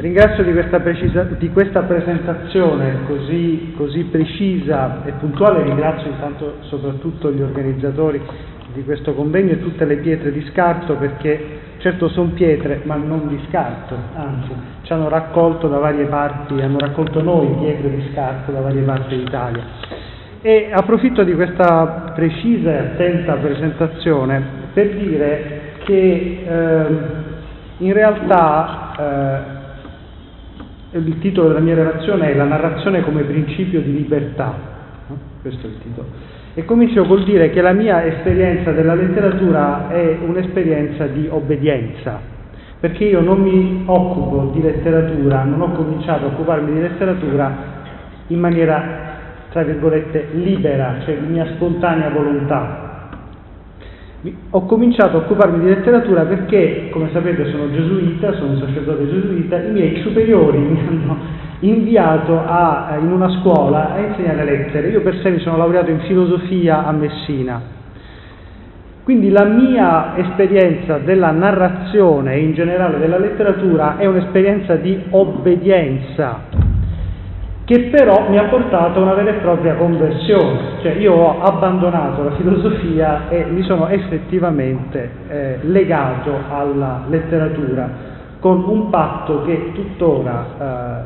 Ringrazio di questa, precisa, di questa presentazione così, così, precisa e puntuale, ringrazio intanto soprattutto gli organizzatori di questo convegno e tutte le pietre di scarto perché certo sono pietre ma non di scarto, anzi ci hanno raccolto da varie parti, hanno raccolto noi pietre di scarto da varie parti d'Italia. E approfitto di questa precisa e attenta presentazione per dire che eh, in realtà eh, il titolo della mia relazione è La narrazione come principio di libertà, questo è il titolo. E comincio col dire che la mia esperienza della letteratura è un'esperienza di obbedienza, perché io non mi occupo di letteratura, non ho cominciato a occuparmi di letteratura in maniera, tra virgolette, libera, cioè di mia spontanea volontà, ho cominciato a occuparmi di letteratura perché, come sapete, sono gesuita, sono un sacerdote gesuita, i miei superiori mi hanno inviato a, in una scuola a insegnare lettere. Io per sé mi sono laureato in filosofia a Messina. Quindi la mia esperienza della narrazione e in generale della letteratura è un'esperienza di obbedienza che però mi ha portato a una vera e propria conversione, cioè io ho abbandonato la filosofia e mi sono effettivamente eh, legato alla letteratura con un patto che tuttora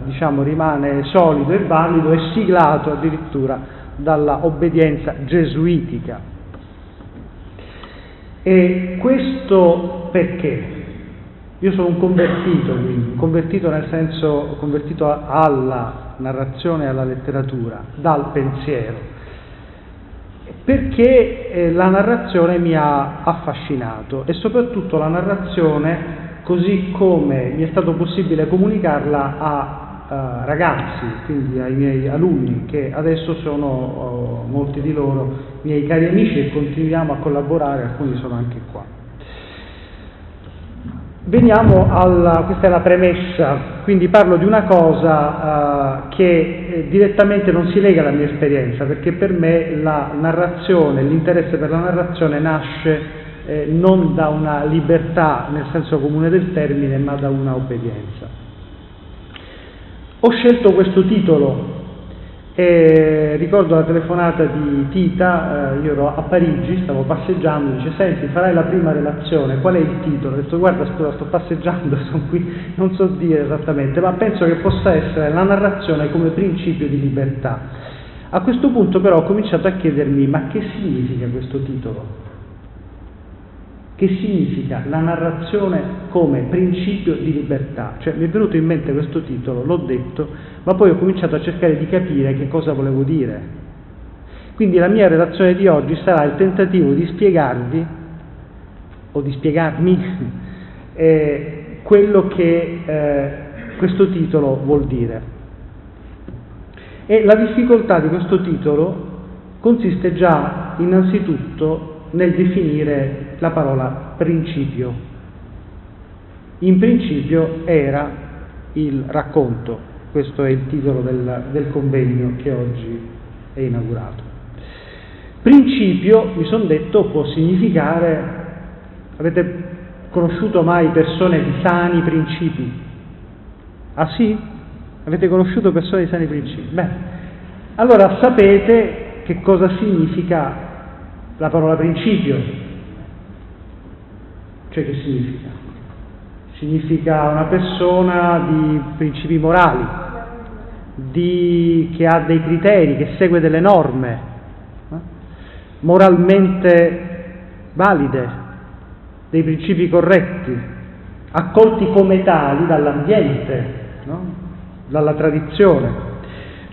eh, diciamo, rimane solido e valido e siglato addirittura dalla obbedienza gesuitica. E questo perché? Io sono un convertito, quindi, convertito nel senso convertito alla narrazione alla letteratura, dal pensiero, perché eh, la narrazione mi ha affascinato e soprattutto la narrazione così come mi è stato possibile comunicarla a uh, ragazzi, quindi ai miei alunni, che adesso sono uh, molti di loro miei cari amici e continuiamo a collaborare, alcuni sono anche qua. Veniamo alla, questa è la premessa, quindi parlo di una cosa uh, che eh, direttamente non si lega alla mia esperienza, perché per me la narrazione, l'interesse per la narrazione nasce eh, non da una libertà nel senso comune del termine, ma da una obbedienza. Ho scelto questo titolo e ricordo la telefonata di Tita, eh, io ero a Parigi, stavo passeggiando, dice senti farai la prima relazione, qual è il titolo? Ho detto guarda scusa sto passeggiando, sono qui, non so dire esattamente, ma penso che possa essere la narrazione come principio di libertà. A questo punto però ho cominciato a chiedermi ma che significa questo titolo? Che significa la narrazione come principio di libertà? Cioè mi è venuto in mente questo titolo, l'ho detto, ma poi ho cominciato a cercare di capire che cosa volevo dire. Quindi la mia relazione di oggi sarà il tentativo di spiegarvi o di spiegarmi eh, quello che eh, questo titolo vuol dire. E la difficoltà di questo titolo consiste già innanzitutto nel definire la parola principio. In principio era il racconto, questo è il titolo del, del convegno che oggi è inaugurato. Principio, mi sono detto, può significare, avete conosciuto mai persone di sani principi? Ah sì? Avete conosciuto persone di sani principi? Beh, allora sapete che cosa significa la parola principio. Cioè che significa? Significa una persona di principi morali, di, che ha dei criteri, che segue delle norme, eh? moralmente valide, dei principi corretti, accolti come tali dall'ambiente, no? dalla tradizione.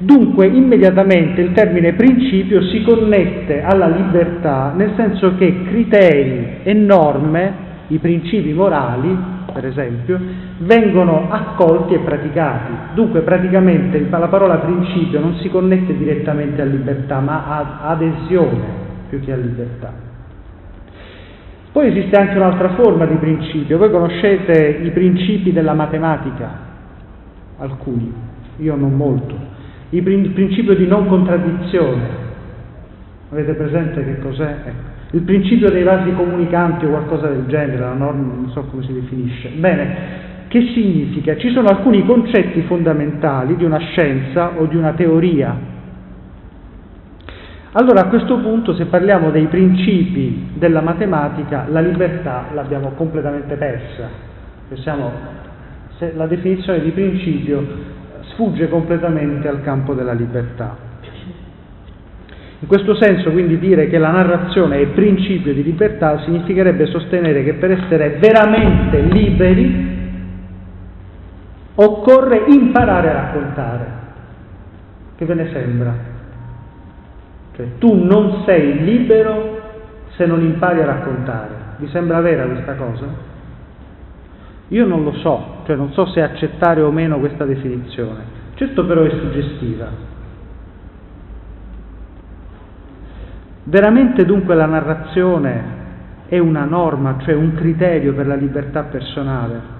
Dunque immediatamente il termine principio si connette alla libertà, nel senso che criteri e norme, i principi morali, per esempio, vengono accolti e praticati. Dunque praticamente la parola principio non si connette direttamente a libertà, ma a adesione più che a libertà. Poi esiste anche un'altra forma di principio, voi conoscete i principi della matematica, alcuni, io non molto il principio di non contraddizione. Avete presente che cos'è? Ecco. Il principio dei vasi comunicanti o qualcosa del genere, la norma non so come si definisce. Bene, che significa? Ci sono alcuni concetti fondamentali di una scienza o di una teoria. Allora a questo punto se parliamo dei principi della matematica la libertà l'abbiamo completamente persa. Possiamo, la definizione di principio sfugge completamente al campo della libertà. In questo senso quindi dire che la narrazione è principio di libertà significherebbe sostenere che per essere veramente liberi occorre imparare a raccontare. Che ve ne sembra? Cioè tu non sei libero se non impari a raccontare. Vi sembra vera questa cosa? Io non lo so, cioè non so se accettare o meno questa definizione. Certo però è suggestiva. Veramente dunque la narrazione è una norma, cioè un criterio per la libertà personale.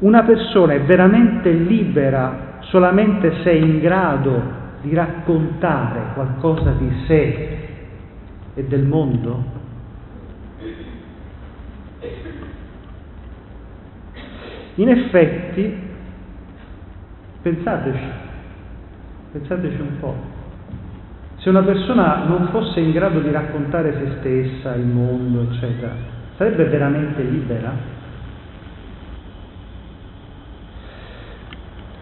Una persona è veramente libera solamente se è in grado di raccontare qualcosa di sé e del mondo? In effetti, pensateci, pensateci un po', se una persona non fosse in grado di raccontare se stessa, il mondo, eccetera, sarebbe veramente libera?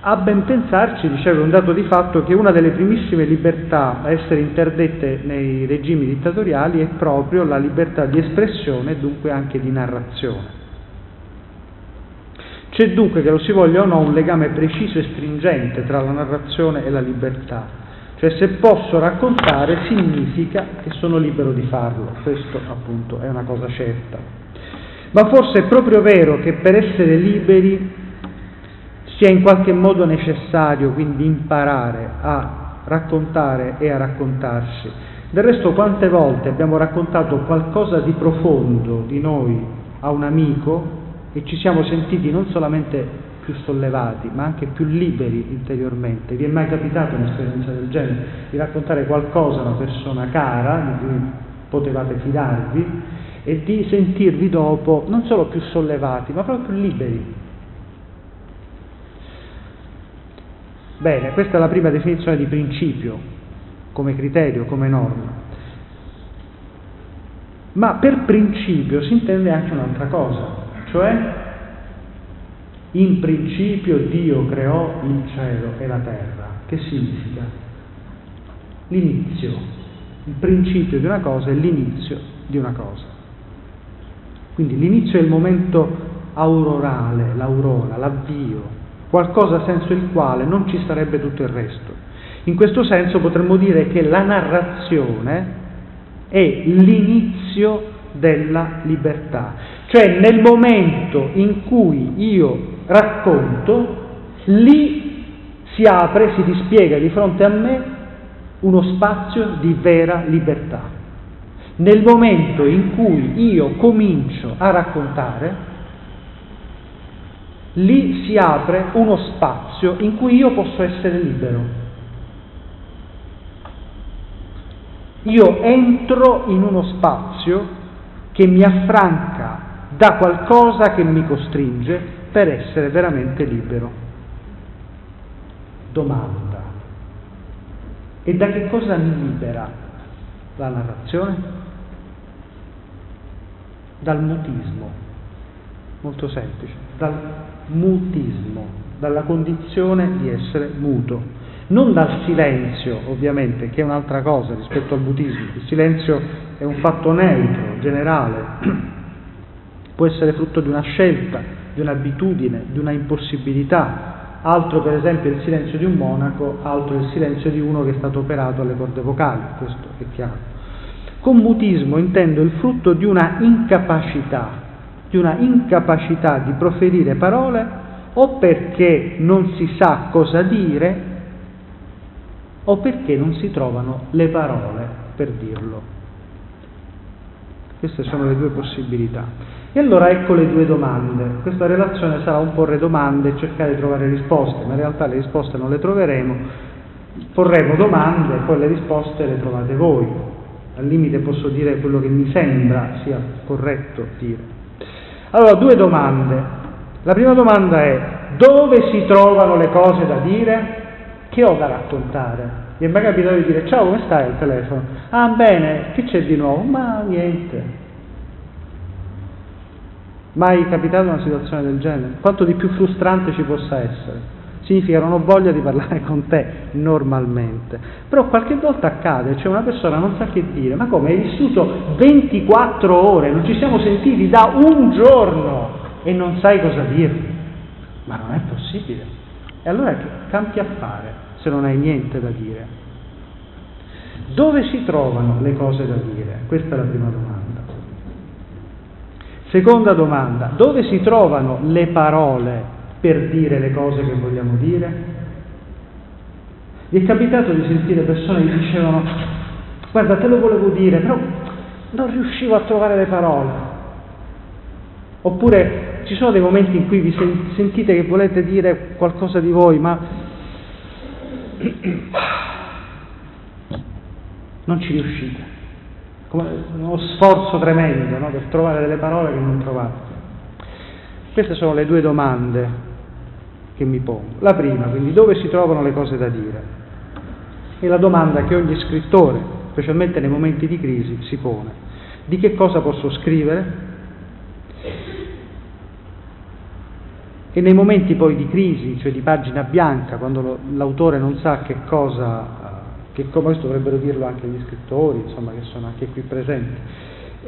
A ben pensarci, dicevo, è un dato di fatto che una delle primissime libertà a essere interdette nei regimi dittatoriali è proprio la libertà di espressione e dunque anche di narrazione. C'è dunque, che lo si voglia o no, un legame preciso e stringente tra la narrazione e la libertà cioè se posso raccontare significa che sono libero di farlo, questo appunto è una cosa certa. Ma forse è proprio vero che per essere liberi sia in qualche modo necessario quindi imparare a raccontare e a raccontarsi. Del resto quante volte abbiamo raccontato qualcosa di profondo di noi a un amico e ci siamo sentiti non solamente più sollevati, ma anche più liberi interiormente. Vi è mai capitato un'esperienza del genere? Di raccontare qualcosa a una persona cara, di cui potevate fidarvi, e di sentirvi dopo non solo più sollevati, ma proprio più liberi. Bene, questa è la prima definizione di principio, come criterio, come norma. Ma per principio si intende anche un'altra cosa, cioè in principio Dio creò il cielo e la terra. Che significa? L'inizio. Il principio di una cosa è l'inizio di una cosa. Quindi l'inizio è il momento aurorale, l'aurora, l'avvio, qualcosa senso il quale non ci sarebbe tutto il resto. In questo senso potremmo dire che la narrazione è l'inizio della libertà, cioè nel momento in cui io racconto, lì si apre, si dispiega di fronte a me uno spazio di vera libertà. Nel momento in cui io comincio a raccontare, lì si apre uno spazio in cui io posso essere libero. Io entro in uno spazio che mi affranca da qualcosa che mi costringe per essere veramente libero. Domanda. E da che cosa mi libera la narrazione? Dal mutismo, molto semplice, dal mutismo, dalla condizione di essere muto, non dal silenzio ovviamente, che è un'altra cosa rispetto al mutismo, il silenzio è un fatto neutro, generale, può essere frutto di una scelta, di un'abitudine, di una impossibilità. Altro per esempio il silenzio di un monaco, altro il silenzio di uno che è stato operato alle corde vocali, questo è chiaro. Con mutismo intendo il frutto di una incapacità, di una incapacità di proferire parole o perché non si sa cosa dire o perché non si trovano le parole per dirlo. Queste sono le due possibilità. E allora ecco le due domande. Questa relazione sarà un porre domande e cercare di trovare risposte, ma in realtà le risposte non le troveremo. Porremo domande e poi le risposte le trovate voi. Al limite posso dire quello che mi sembra sia corretto dire. Allora, due domande. La prima domanda è dove si trovano le cose da dire? Che ho da raccontare? Mi è mai capitato di dire ciao come stai al telefono? Ah bene, che c'è di nuovo? Ma niente. Mai capitato una situazione del genere? Quanto di più frustrante ci possa essere? Significa non ho voglia di parlare con te normalmente. Però qualche volta accade, cioè una persona non sa che dire, ma come hai vissuto 24 ore, non ci siamo sentiti da un giorno e non sai cosa dirmi? Ma non è possibile. E allora che campi a fare se non hai niente da dire? Dove si trovano le cose da dire? Questa è la prima domanda. Seconda domanda, dove si trovano le parole per dire le cose che vogliamo dire? Vi è capitato di sentire persone che dicevano, guarda, te lo volevo dire, però non riuscivo a trovare le parole. Oppure ci sono dei momenti in cui vi sentite che volete dire qualcosa di voi, ma non ci riuscite. Uno sforzo tremendo no? per trovare delle parole che non trovate. Queste sono le due domande che mi pongo. La prima, quindi, dove si trovano le cose da dire? È la domanda che ogni scrittore, specialmente nei momenti di crisi, si pone. Di che cosa posso scrivere? E nei momenti poi di crisi, cioè di pagina bianca, quando lo, l'autore non sa che cosa, che questo dovrebbero dirlo anche gli scrittori, insomma, che sono anche qui presenti,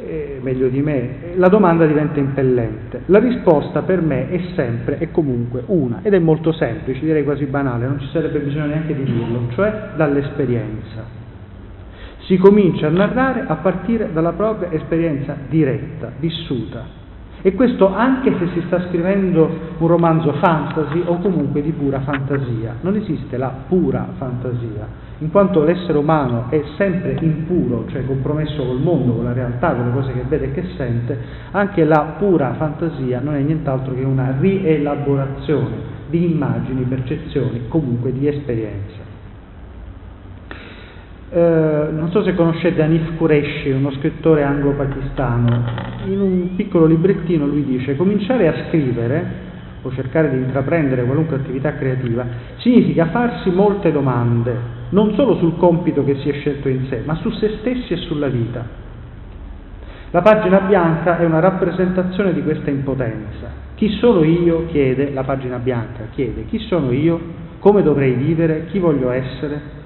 eh, meglio di me, la domanda diventa impellente. La risposta per me è sempre e comunque una, ed è molto semplice, direi quasi banale, non ci sarebbe bisogno neanche di dirlo, cioè dall'esperienza. Si comincia a narrare a partire dalla propria esperienza diretta, vissuta. E questo anche se si sta scrivendo un romanzo fantasy o comunque di pura fantasia. Non esiste la pura fantasia in quanto l'essere umano è sempre impuro, cioè compromesso col mondo, con la realtà, con le cose che vede e che sente, anche la pura fantasia non è nient'altro che una rielaborazione di immagini, percezioni, comunque di esperienze. Eh, non so se conoscete Anif Qureshi, uno scrittore anglo-pakistano, in un piccolo librettino lui dice cominciare a scrivere o cercare di intraprendere qualunque attività creativa significa farsi molte domande, non solo sul compito che si è scelto in sé, ma su se stessi e sulla vita. La pagina bianca è una rappresentazione di questa impotenza. Chi sono io? chiede la pagina bianca, chiede chi sono io, come dovrei vivere, chi voglio essere.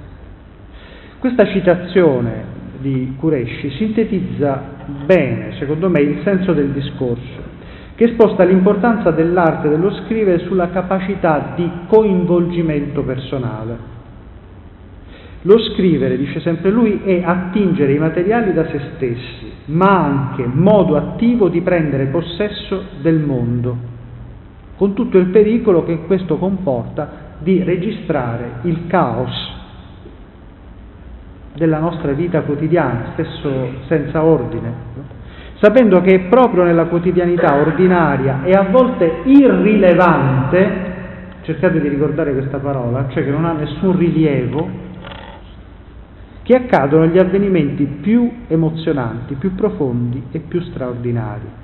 Questa citazione di Qureshi sintetizza bene, secondo me, il senso del discorso, che sposta l'importanza dell'arte dello scrivere sulla capacità di coinvolgimento personale. Lo scrivere, dice sempre lui, è attingere i materiali da se stessi, ma anche modo attivo di prendere possesso del mondo, con tutto il pericolo che questo comporta di registrare il caos della nostra vita quotidiana, spesso senza ordine, sapendo che è proprio nella quotidianità ordinaria e a volte irrilevante, cercate di ricordare questa parola, cioè che non ha nessun rilievo, che accadono gli avvenimenti più emozionanti, più profondi e più straordinari.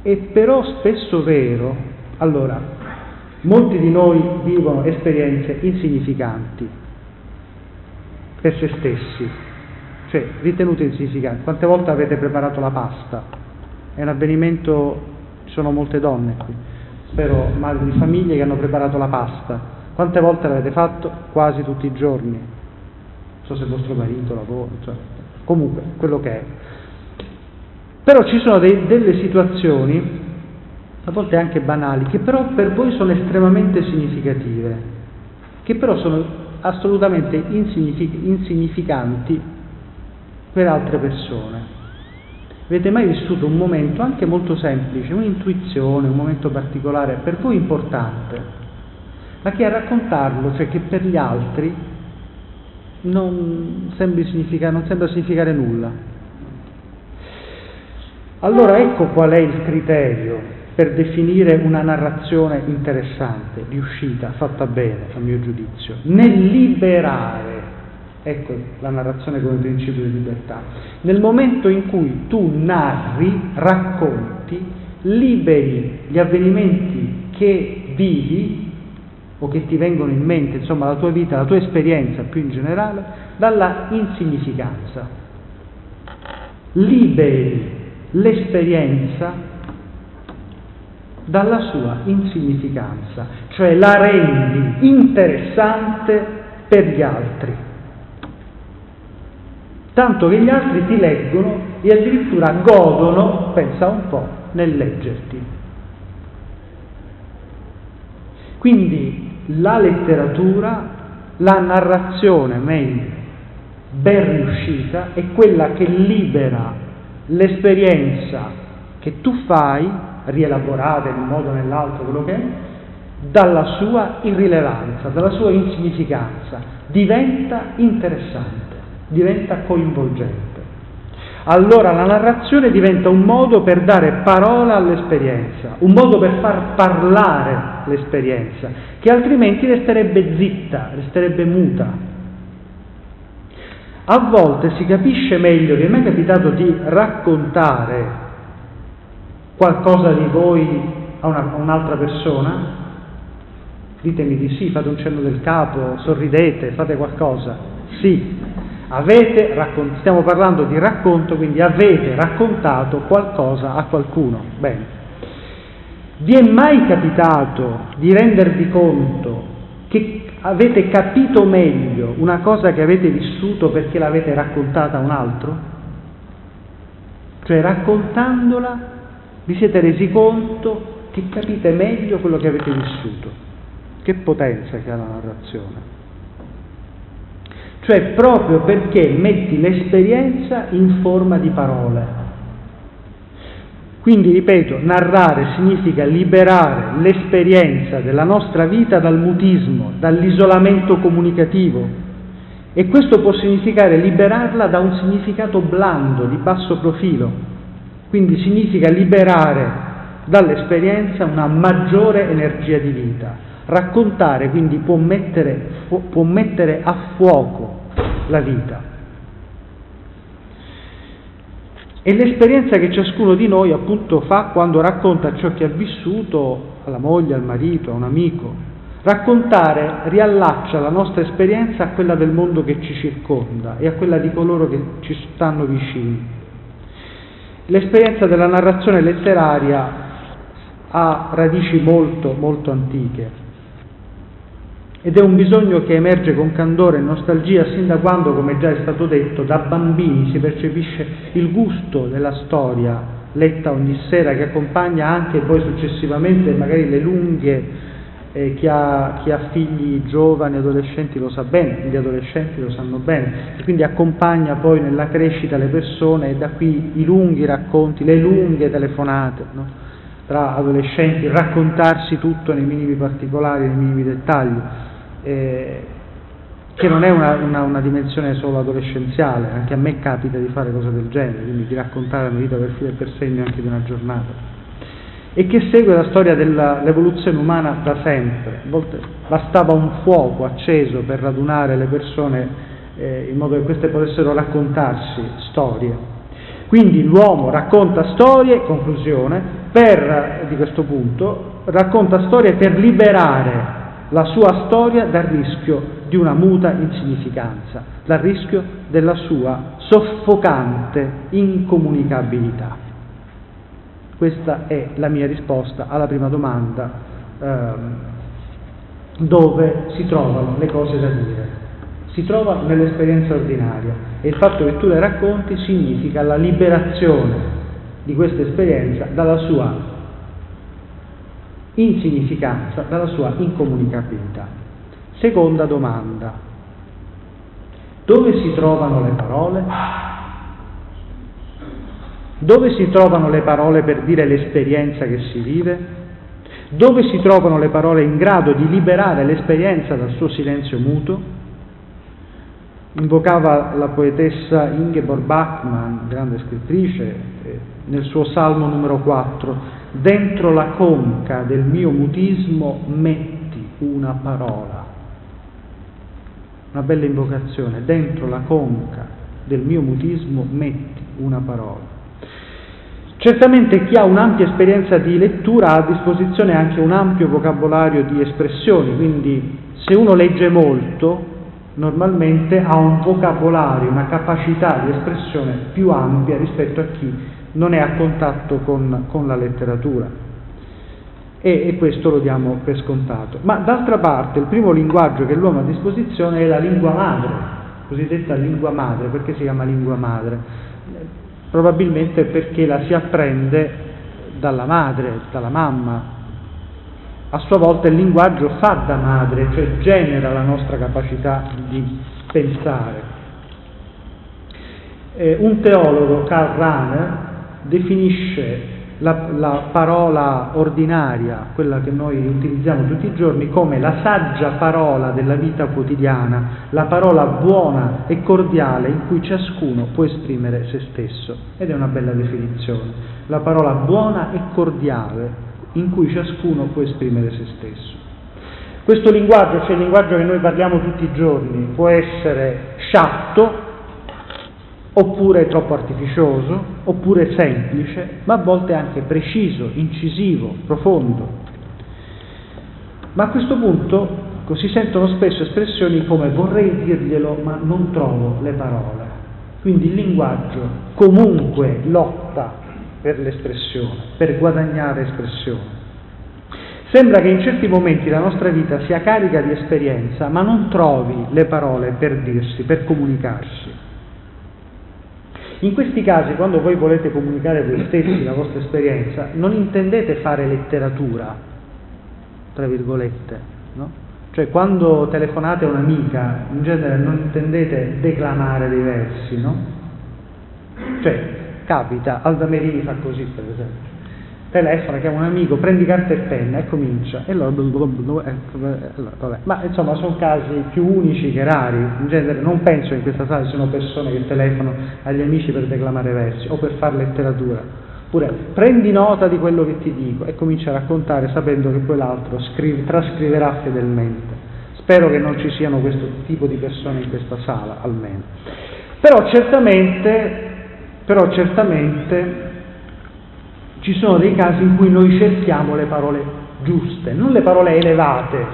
È però spesso vero, allora, molti di noi vivono esperienze insignificanti per se stessi, cioè ritenute insignificanti. Quante volte avete preparato la pasta? È un avvenimento, ci sono molte donne qui, spero madri di famiglie che hanno preparato la pasta quante volte l'avete fatto? Quasi tutti i giorni. Non so se il vostro marito lavora, cioè, comunque, quello che è. Però ci sono dei, delle situazioni, a volte anche banali, che però per voi sono estremamente significative, che però sono assolutamente insignific- insignificanti per altre persone. Avete mai vissuto un momento anche molto semplice, un'intuizione, un momento particolare, per voi importante, ma che a raccontarlo, cioè che per gli altri non, non sembra significare nulla. Allora ecco qual è il criterio per definire una narrazione interessante, riuscita, fatta bene, a mio giudizio, nel liberare, ecco la narrazione come principio di libertà, nel momento in cui tu narri, racconti liberi gli avvenimenti che vivi o che ti vengono in mente, insomma la tua vita, la tua esperienza più in generale, dalla insignificanza. Liberi l'esperienza dalla sua insignificanza, cioè la rendi interessante per gli altri. Tanto che gli altri ti leggono e addirittura godono, pensa un po', nel leggerti. Quindi la letteratura, la narrazione meglio, ben riuscita, è quella che libera l'esperienza che tu fai rielaborate in un modo o nell'altro quello che è, dalla sua irrilevanza, dalla sua insignificanza, diventa interessante, diventa coinvolgente. Allora la narrazione diventa un modo per dare parola all'esperienza, un modo per far parlare l'esperienza, che altrimenti resterebbe zitta, resterebbe muta. A volte si capisce meglio, che mi è capitato di raccontare qualcosa di voi a, una, a un'altra persona? Ditemi di sì, fate un cenno del capo, sorridete, fate qualcosa. Sì, avete raccontato, stiamo parlando di racconto, quindi avete raccontato qualcosa a qualcuno. Bene. Vi è mai capitato di rendervi conto che avete capito meglio una cosa che avete vissuto perché l'avete raccontata a un altro? Cioè raccontandola vi siete resi conto che capite meglio quello che avete vissuto. Che potenza che ha la narrazione. Cioè proprio perché metti l'esperienza in forma di parole. Quindi, ripeto, narrare significa liberare l'esperienza della nostra vita dal mutismo, dall'isolamento comunicativo. E questo può significare liberarla da un significato blando, di basso profilo, quindi significa liberare dall'esperienza una maggiore energia di vita. Raccontare quindi può mettere, può mettere a fuoco la vita. E l'esperienza che ciascuno di noi appunto fa quando racconta ciò che ha vissuto alla moglie, al marito, a un amico. Raccontare riallaccia la nostra esperienza a quella del mondo che ci circonda e a quella di coloro che ci stanno vicini. L'esperienza della narrazione letteraria ha radici molto, molto antiche. Ed è un bisogno che emerge con candore e nostalgia sin da quando, come già è stato detto, da bambini si percepisce il gusto della storia letta ogni sera che accompagna anche poi successivamente magari le lunghe eh, chi, ha, chi, ha, figli giovani, adolescenti lo sa bene, gli adolescenti lo sanno bene, e quindi accompagna poi nella crescita le persone e da qui i lunghi racconti, le lunghe telefonate no? tra adolescenti, raccontarsi tutto nei minimi particolari, nei minimi dettagli, eh, che non è una, una, una, dimensione solo adolescenziale, anche a me capita di fare cose del genere, quindi di raccontare la vita per filo e per segno anche di una giornata e che segue la storia dell'evoluzione umana da sempre. A volte bastava un fuoco acceso per radunare le persone eh, in modo che queste potessero raccontarsi storie. Quindi l'uomo racconta storie, conclusione, per, di questo punto, racconta storie per liberare la sua storia dal rischio di una muta insignificanza, dal rischio della sua soffocante incomunicabilità. Questa è la mia risposta alla prima domanda, ehm, dove si trovano le cose da dire. Si trova nell'esperienza ordinaria e il fatto che tu le racconti significa la liberazione di questa esperienza dalla sua insignificanza, dalla sua incomunicabilità. Seconda domanda. Dove si trovano le parole? Dove si trovano le parole per dire l'esperienza che si vive? Dove si trovano le parole in grado di liberare l'esperienza dal suo silenzio muto? Invocava la poetessa Ingeborg Bachmann, grande scrittrice, eh, nel suo salmo numero 4, dentro la conca del mio mutismo metti una parola. Una bella invocazione, dentro la conca del mio mutismo metti una parola. Certamente chi ha un'ampia esperienza di lettura ha a disposizione anche un ampio vocabolario di espressioni, quindi se uno legge molto, normalmente ha un vocabolario, una capacità di espressione più ampia rispetto a chi non è a contatto con, con la letteratura. E, e, questo lo diamo per scontato. Ma d'altra parte il primo linguaggio che l'uomo ha a disposizione è la lingua madre, cosiddetta lingua madre, perché si chiama lingua madre? Probabilmente perché la si apprende dalla madre, dalla mamma, a sua volta il linguaggio fa da madre, cioè genera la nostra capacità di pensare. Eh, un teologo, Karl Rahner, definisce la, la, parola ordinaria, quella che noi utilizziamo tutti i giorni, come la saggia parola della vita quotidiana, la parola buona e cordiale in cui ciascuno può esprimere se stesso. Ed è una bella definizione. La parola buona e cordiale in cui ciascuno può esprimere se stesso. Questo linguaggio, cioè il linguaggio che noi parliamo tutti i giorni, può essere sciatto, oppure troppo artificioso, oppure semplice, ma a volte anche preciso, incisivo, profondo. Ma a questo punto si sentono spesso espressioni come vorrei dirglielo ma non trovo le parole. Quindi il linguaggio comunque lotta per l'espressione, per guadagnare espressione. Sembra che in certi momenti la nostra vita sia carica di esperienza, ma non trovi le parole per dirsi, per comunicarsi. In questi casi, quando voi volete comunicare voi stessi la vostra esperienza, non intendete fare letteratura, tra virgolette, no? Cioè quando telefonate a un'amica, in genere non intendete declamare dei versi, no? Cioè, capita, Alda Merini fa così per esempio, telefona, chiama un amico, prendi carta e penna e comincia, e allora, vabbè. ma insomma sono casi più unici che rari, in genere non penso in questa sala ci siano persone che telefonano agli amici per declamare versi o per fare letteratura, oppure prendi nota di quello che ti dico e comincia a raccontare sapendo che poi l'altro scrive, trascriverà fedelmente. Spero che non ci siano questo tipo di persone in questa sala, almeno. Però certamente però certamente ci sono dei casi in cui noi cerchiamo le parole giuste, non le parole elevate,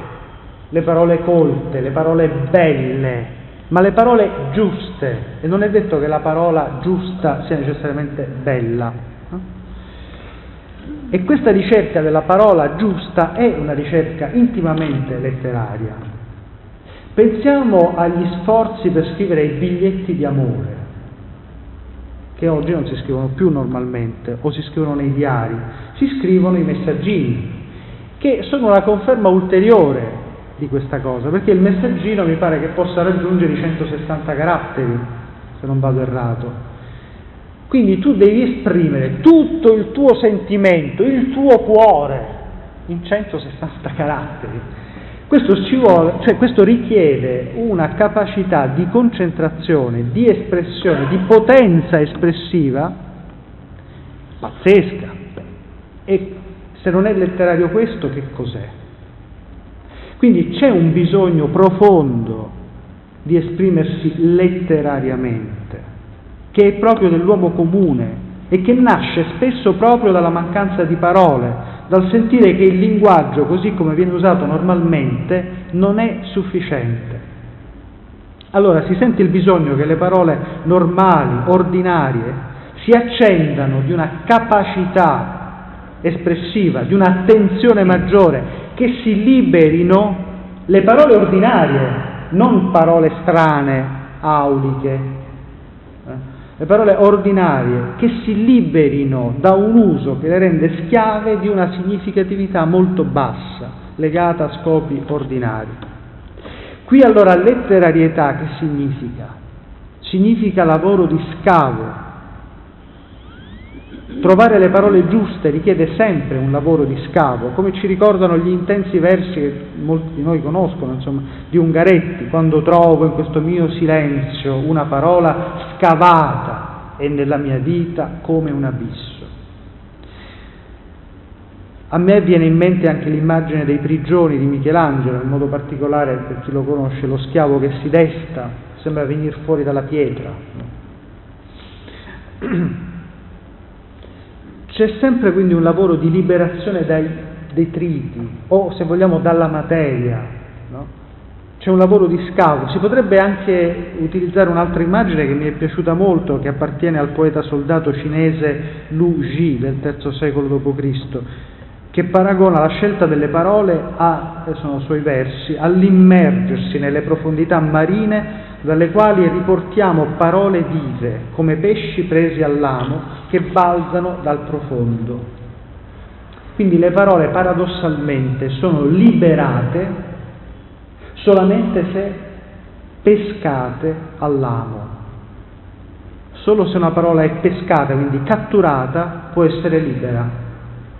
le parole colte, le parole belle, ma le parole giuste. E non è detto che la parola giusta sia necessariamente bella. E questa ricerca della parola giusta è una ricerca intimamente letteraria. Pensiamo agli sforzi per scrivere i biglietti di amore che oggi non si scrivono più normalmente o si scrivono nei diari, si scrivono i messaggini, che sono una conferma ulteriore di questa cosa, perché il messaggino mi pare che possa raggiungere i 160 caratteri, se non vado errato. Quindi tu devi esprimere tutto il tuo sentimento, il tuo cuore, in 160 caratteri. Questo, vuole, cioè questo, richiede una capacità di concentrazione, di espressione, di potenza espressiva pazzesca. E se non è letterario questo, che cos'è? Quindi c'è un bisogno profondo di esprimersi letterariamente, che è proprio dell'uomo comune e che nasce spesso proprio dalla mancanza di parole, dal sentire che il linguaggio, così come viene usato normalmente, non è sufficiente. Allora si sente il bisogno che le parole normali, ordinarie, si accendano di una capacità espressiva, di un'attenzione maggiore, che si liberino le parole ordinarie, non parole strane, auliche, le parole ordinarie, che si liberino da un uso che le rende schiave di una significatività molto bassa, legata a scopi ordinari. Qui allora letterarietà che significa? Significa lavoro di scavo, Trovare le parole giuste richiede sempre un lavoro di scavo, come ci ricordano gli intensi versi che molti di noi conoscono, insomma, di Ungaretti, quando trovo in questo mio silenzio una parola scavata e nella mia vita come un abisso. A me viene in mente anche l'immagine dei prigioni di Michelangelo, in modo particolare per chi lo conosce, lo schiavo che si desta, sembra venire fuori dalla pietra C'è sempre quindi un lavoro di liberazione dai detriti o se vogliamo dalla materia, no? c'è un lavoro di scavo. Si potrebbe anche utilizzare un'altra immagine che mi è piaciuta molto, che appartiene al poeta soldato cinese Lu Ji del III secolo d.C., che paragona la scelta delle parole a, sono suoi versi, all'immergersi nelle profondità marine dalle quali riportiamo parole vive, come pesci presi all'amo, che balzano dal profondo. Quindi le parole paradossalmente sono liberate solamente se pescate all'amo. Solo se una parola è pescata, quindi catturata, può essere libera.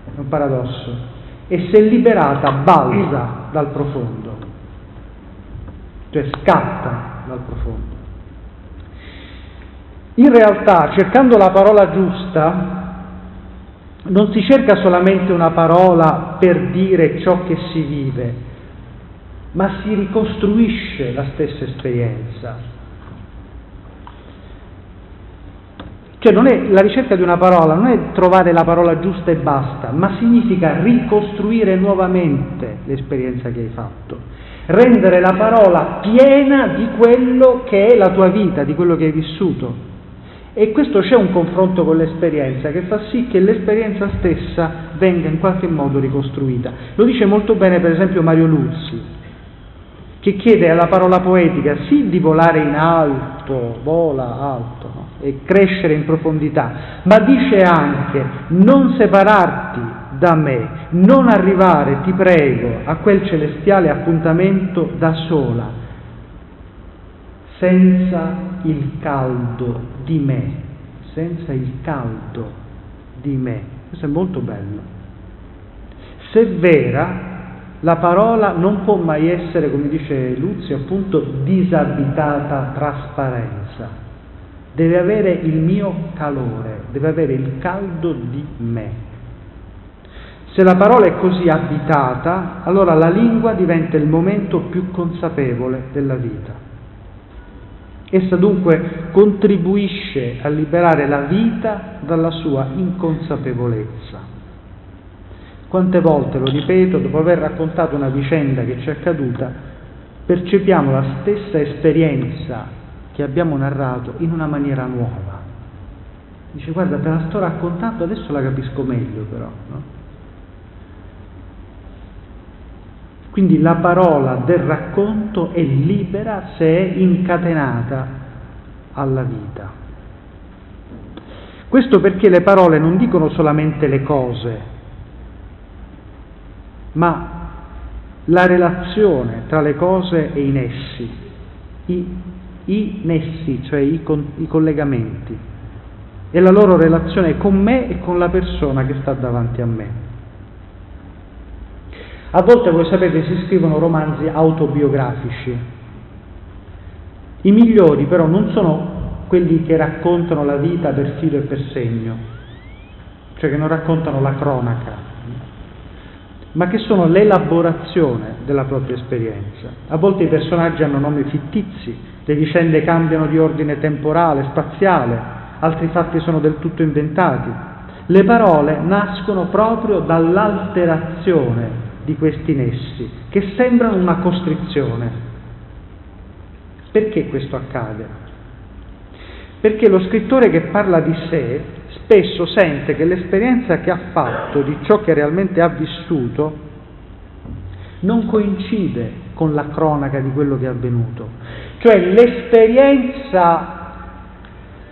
È un paradosso. E se liberata balza dal profondo, cioè scatta dal profondo. In realtà, cercando la parola giusta, non si cerca solamente una parola per dire ciò che si vive, ma si ricostruisce la stessa esperienza. Cioè è la ricerca di una parola, non è trovare la parola giusta e basta, ma significa ricostruire nuovamente l'esperienza che hai fatto, rendere la parola piena di quello che è la tua vita, di quello che hai vissuto. E questo c'è un confronto con l'esperienza che fa sì che l'esperienza stessa venga in qualche modo ricostruita. Lo dice molto bene per esempio Mario Luzzi, che chiede alla parola poetica sì di volare in alto, vola alto no? e crescere in profondità, ma dice anche non separarti da me, non arrivare, ti prego, a quel celestiale appuntamento da sola, senza il caldo di me, senza il caldo di me. Questo è molto bello. Se vera, la parola non può mai essere, come dice Luzio, appunto disabitata trasparenza. Deve avere il mio calore, deve avere il caldo di me. Se la parola è così abitata, allora la lingua diventa il momento più consapevole della vita. Essa dunque contribuisce a liberare la vita dalla sua inconsapevolezza. Quante volte, lo ripeto, dopo aver raccontato una vicenda che ci è accaduta, percepiamo la stessa esperienza che abbiamo narrato in una maniera nuova. Dice, guarda, te la sto raccontando, adesso la capisco meglio però. No? Quindi la parola del racconto è libera se è incatenata alla vita. Questo perché le parole non dicono solamente le cose, ma la relazione tra le cose e i nessi, i, i nessi, cioè i, i collegamenti, e la loro relazione con me e con la persona che sta davanti a me. A volte, voi sapete, si scrivono romanzi autobiografici. I migliori però non sono quelli che raccontano la vita per filo e per segno, cioè che non raccontano la cronaca, ma che sono l'elaborazione della propria esperienza. A volte i personaggi hanno nomi fittizi, le vicende cambiano di ordine temporale, spaziale, altri fatti sono del tutto inventati. Le parole nascono proprio dall'alterazione di questi nessi, che sembrano una costrizione. Perché questo accade? Perché lo scrittore che parla di sé spesso sente che l'esperienza che ha fatto di ciò che realmente ha vissuto non coincide con la cronaca di quello che è avvenuto. Cioè l'esperienza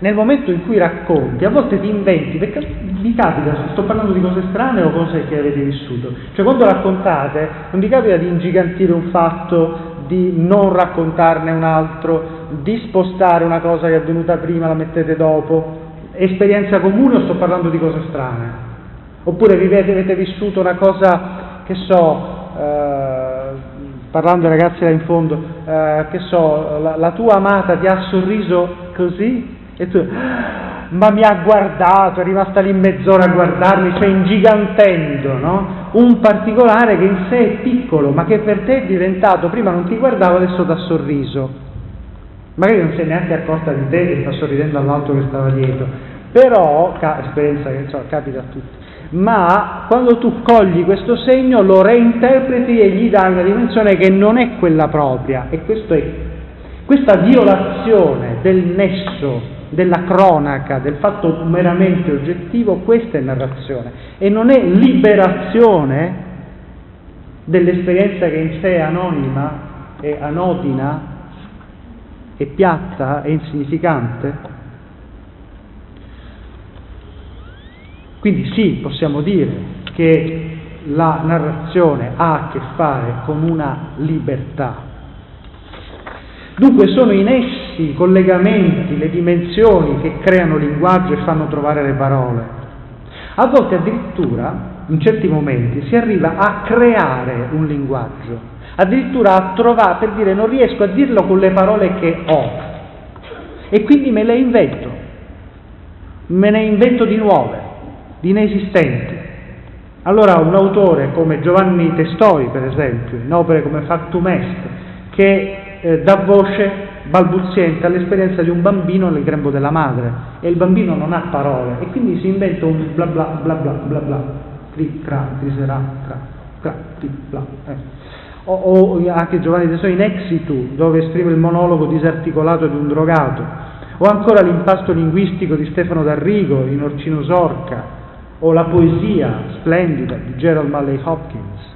nel momento in cui racconti, a volte ti inventi, perché vi capita, sto parlando di cose strane o cose che avete vissuto, cioè quando raccontate non vi capita di ingigantire un fatto, di non raccontarne un altro, di spostare una cosa che è avvenuta prima, la mettete dopo, esperienza comune o sto parlando di cose strane? Oppure vi avete vissuto una cosa, che so, eh, parlando ai ragazzi là in fondo, eh, che so, la, la tua amata ti ha sorriso così e tu, ma mi ha guardato, è rimasta lì mezz'ora a guardarmi, cioè ingigantendo, no? Un particolare che in sé è piccolo, ma che per te è diventato, prima non ti guardavo, adesso ha sorriso. Magari non è neanche accorta di te che sta sorridendo all'altro che stava dietro, però, esperienza che insomma, capita a tutti, ma quando tu cogli questo segno lo reinterpreti e gli dai una dimensione che non è quella propria e questo è, questa violazione del nesso della cronaca, del fatto meramente oggettivo, questa è narrazione e non è liberazione dell'esperienza che in sé è anonima, è anodina, è piatta, è insignificante. Quindi sì, possiamo dire che la narrazione ha a che fare con una libertà. Dunque sono in essi i collegamenti, le dimensioni che creano linguaggio e fanno trovare le parole. A volte addirittura, in certi momenti, si arriva a creare un linguaggio, addirittura a trovare, per dire non riesco a dirlo con le parole che ho e quindi me le invento, me ne invento di nuove di inesistenti. Allora un autore come Giovanni Testoi, per esempio, in opere come Factum Est, che eh, dà voce balbuziente all'esperienza di un bambino nel grembo della madre e il bambino non ha parole e quindi si inventa un bla bla bla bla bla bla, cri, cra, criserà, cra, cra, cri, bla. Eh. O, o, anche Giovanni Testoi in Exitu, dove esprime il monologo disarticolato di un drogato, o ancora l'impasto linguistico di Stefano D'Arrigo in Orcino Sorca, o la poesia splendida di Gerald Malley Hopkins.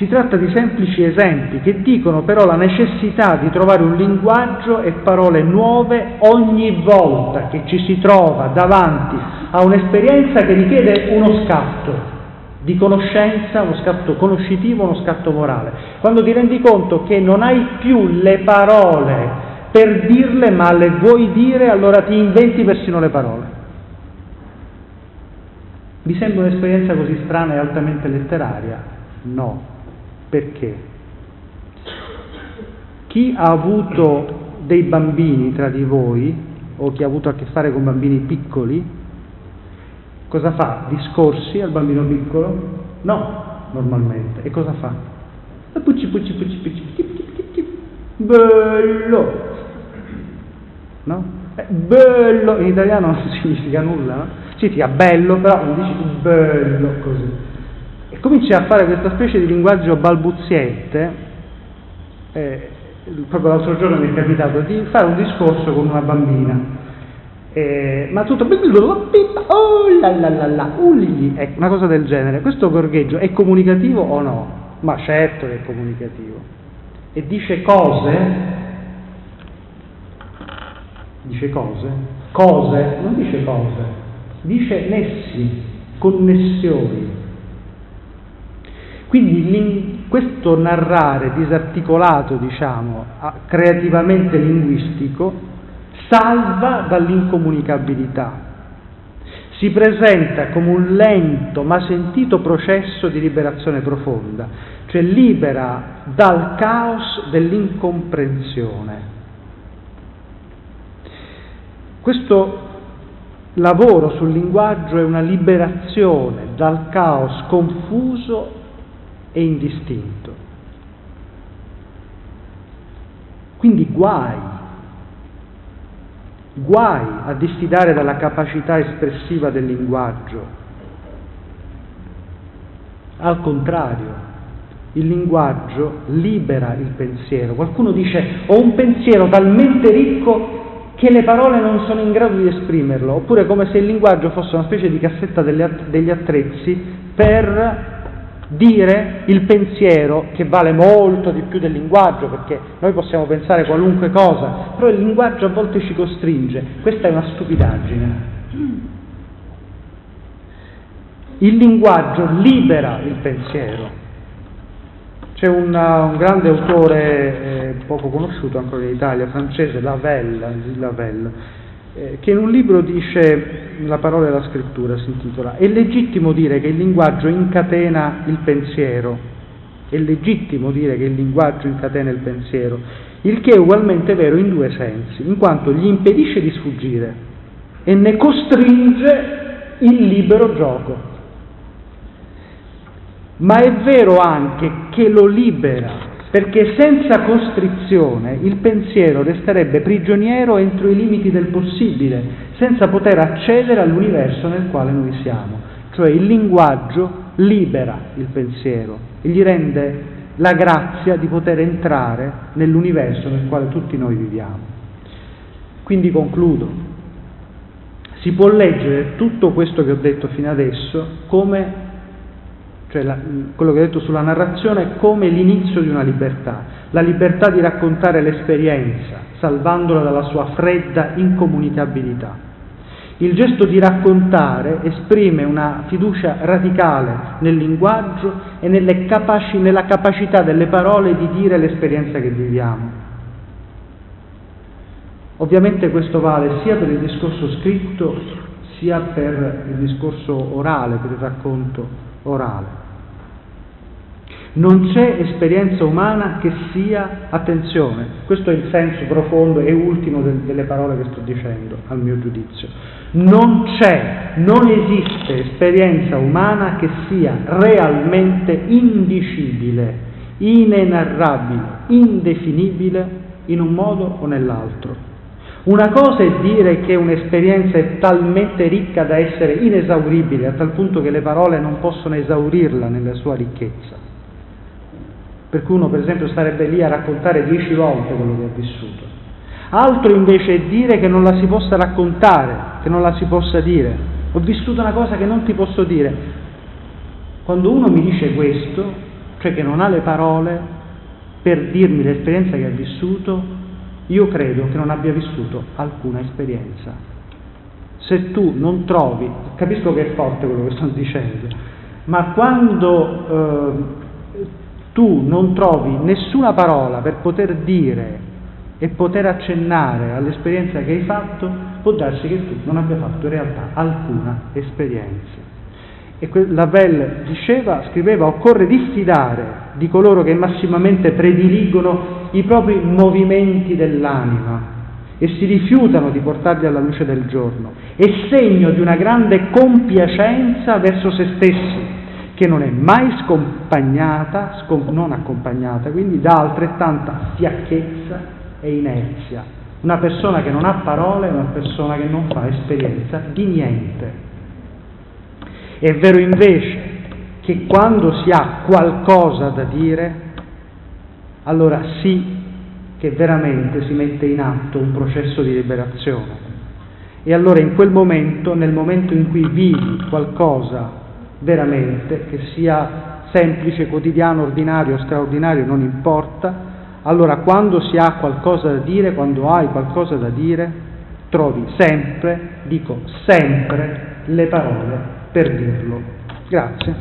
Si tratta di semplici esempi che dicono però la necessità di trovare un linguaggio e parole nuove ogni volta che ci si trova davanti a un'esperienza che richiede uno scatto di conoscenza, uno scatto conoscitivo, uno scatto morale. Quando ti rendi conto che non hai più le parole per dirle ma le vuoi dire, allora ti inventi persino le parole. Vi sembra un'esperienza così strana e altamente letteraria? No. Perché? Chi ha avuto dei bambini tra di voi, o chi ha avuto a che fare con bambini piccoli, cosa fa? Discorsi al bambino piccolo? No, normalmente. E cosa fa? Pucci, pucci, pucci, pucci, pucci, bello! No? Eh, bello in italiano non significa nulla, no? significa bello, però non dici bello così. E cominci a fare questa specie di linguaggio balbuziente, eh, proprio l'altro giorno mi è capitato di fare un discorso con una bambina, eh, ma tutto oh la la la la ecco, una cosa del genere. Questo gorgheggio è comunicativo o no? Ma certo che è comunicativo. E dice cose, dice cose, cose, non dice cose, dice nessi, connessioni. Quindi questo narrare disarticolato, diciamo, creativamente linguistico, salva dall'incomunicabilità. Si presenta come un lento ma sentito processo di liberazione profonda, cioè libera dal caos dell'incomprensione. Questo lavoro sul linguaggio è una liberazione dal caos confuso e indistinto. Quindi guai, guai a diffidare dalla capacità espressiva del linguaggio. Al contrario, il linguaggio libera il pensiero. Qualcuno dice ho un pensiero talmente ricco che le parole non sono in grado di esprimerlo, oppure come se il linguaggio fosse una specie di cassetta degli attrezzi per dire il pensiero che vale molto di più del linguaggio, perché noi possiamo pensare qualunque cosa, però il linguaggio a volte ci costringe. Questa è una stupidaggine. Il linguaggio libera il pensiero. C'è una, un grande autore eh, poco conosciuto ancora in Italia, francese, Lavelle, Lavelle eh, che in un libro dice, la parola della scrittura si intitola, è legittimo dire che il linguaggio incatena il pensiero, è legittimo dire che il linguaggio incatena il pensiero, il che è ugualmente vero in due sensi, in quanto gli impedisce di sfuggire e ne costringe il libero gioco. Ma è vero anche che lo libera perché senza costrizione il pensiero resterebbe prigioniero entro i limiti del possibile, senza poter accedere all'universo nel quale noi siamo. Cioè il linguaggio libera il pensiero e gli rende la grazia di poter entrare nell'universo nel quale tutti noi viviamo. Quindi concludo. Si può leggere tutto questo che ho detto fino adesso come cioè la, quello che ho detto sulla narrazione come l'inizio di una libertà, la libertà di raccontare l'esperienza, salvandola dalla sua fredda incomunicabilità. Il gesto di raccontare esprime una fiducia radicale nel linguaggio e capaci, nella capacità delle parole di dire l'esperienza che viviamo. Ovviamente questo vale sia per il discorso scritto sia per il discorso orale, per il racconto orale. Non c'è esperienza umana che sia, attenzione, questo è il senso profondo e ultimo de- delle parole che sto dicendo, al mio giudizio. Non c'è, non esiste esperienza umana che sia realmente indicibile, inenarrabile, indefinibile in un modo o nell'altro. Una cosa è dire che un'esperienza è talmente ricca da essere inesauribile, a tal punto che le parole non possono esaurirla nella sua ricchezza. Per cui uno per esempio starebbe lì a raccontare dieci volte quello che ha vissuto. Altro invece è dire che non la si possa raccontare, che non la si possa dire. Ho vissuto una cosa che non ti posso dire. Quando uno mi dice questo, cioè che non ha le parole per dirmi l'esperienza che ha vissuto, io credo che non abbia vissuto alcuna esperienza. Se tu non trovi, capisco che è forte quello che sto dicendo, ma quando eh, tu non trovi nessuna parola per poter dire e poter accennare all'esperienza che hai fatto, può darsi che tu non abbia fatto in realtà alcuna esperienza. E Lavelle diceva, scriveva, occorre diffidare di coloro che massimamente prediligono i propri movimenti dell'anima e si rifiutano di portarli alla luce del giorno. È segno di una grande compiacenza verso se stessi, che non è mai scompagnata, scom- non accompagnata, quindi da altrettanta fiacchezza e inerzia. Una persona che non ha parole è una persona che non fa esperienza di niente. È vero invece che quando si ha qualcosa da dire, allora sì che veramente si mette in atto un processo di liberazione. E allora in quel momento, nel momento in cui vivi qualcosa veramente, che sia semplice, quotidiano, ordinario, straordinario, non importa, allora quando si ha qualcosa da dire, quando hai qualcosa da dire, trovi sempre, dico sempre, le parole per dirlo. Grazie.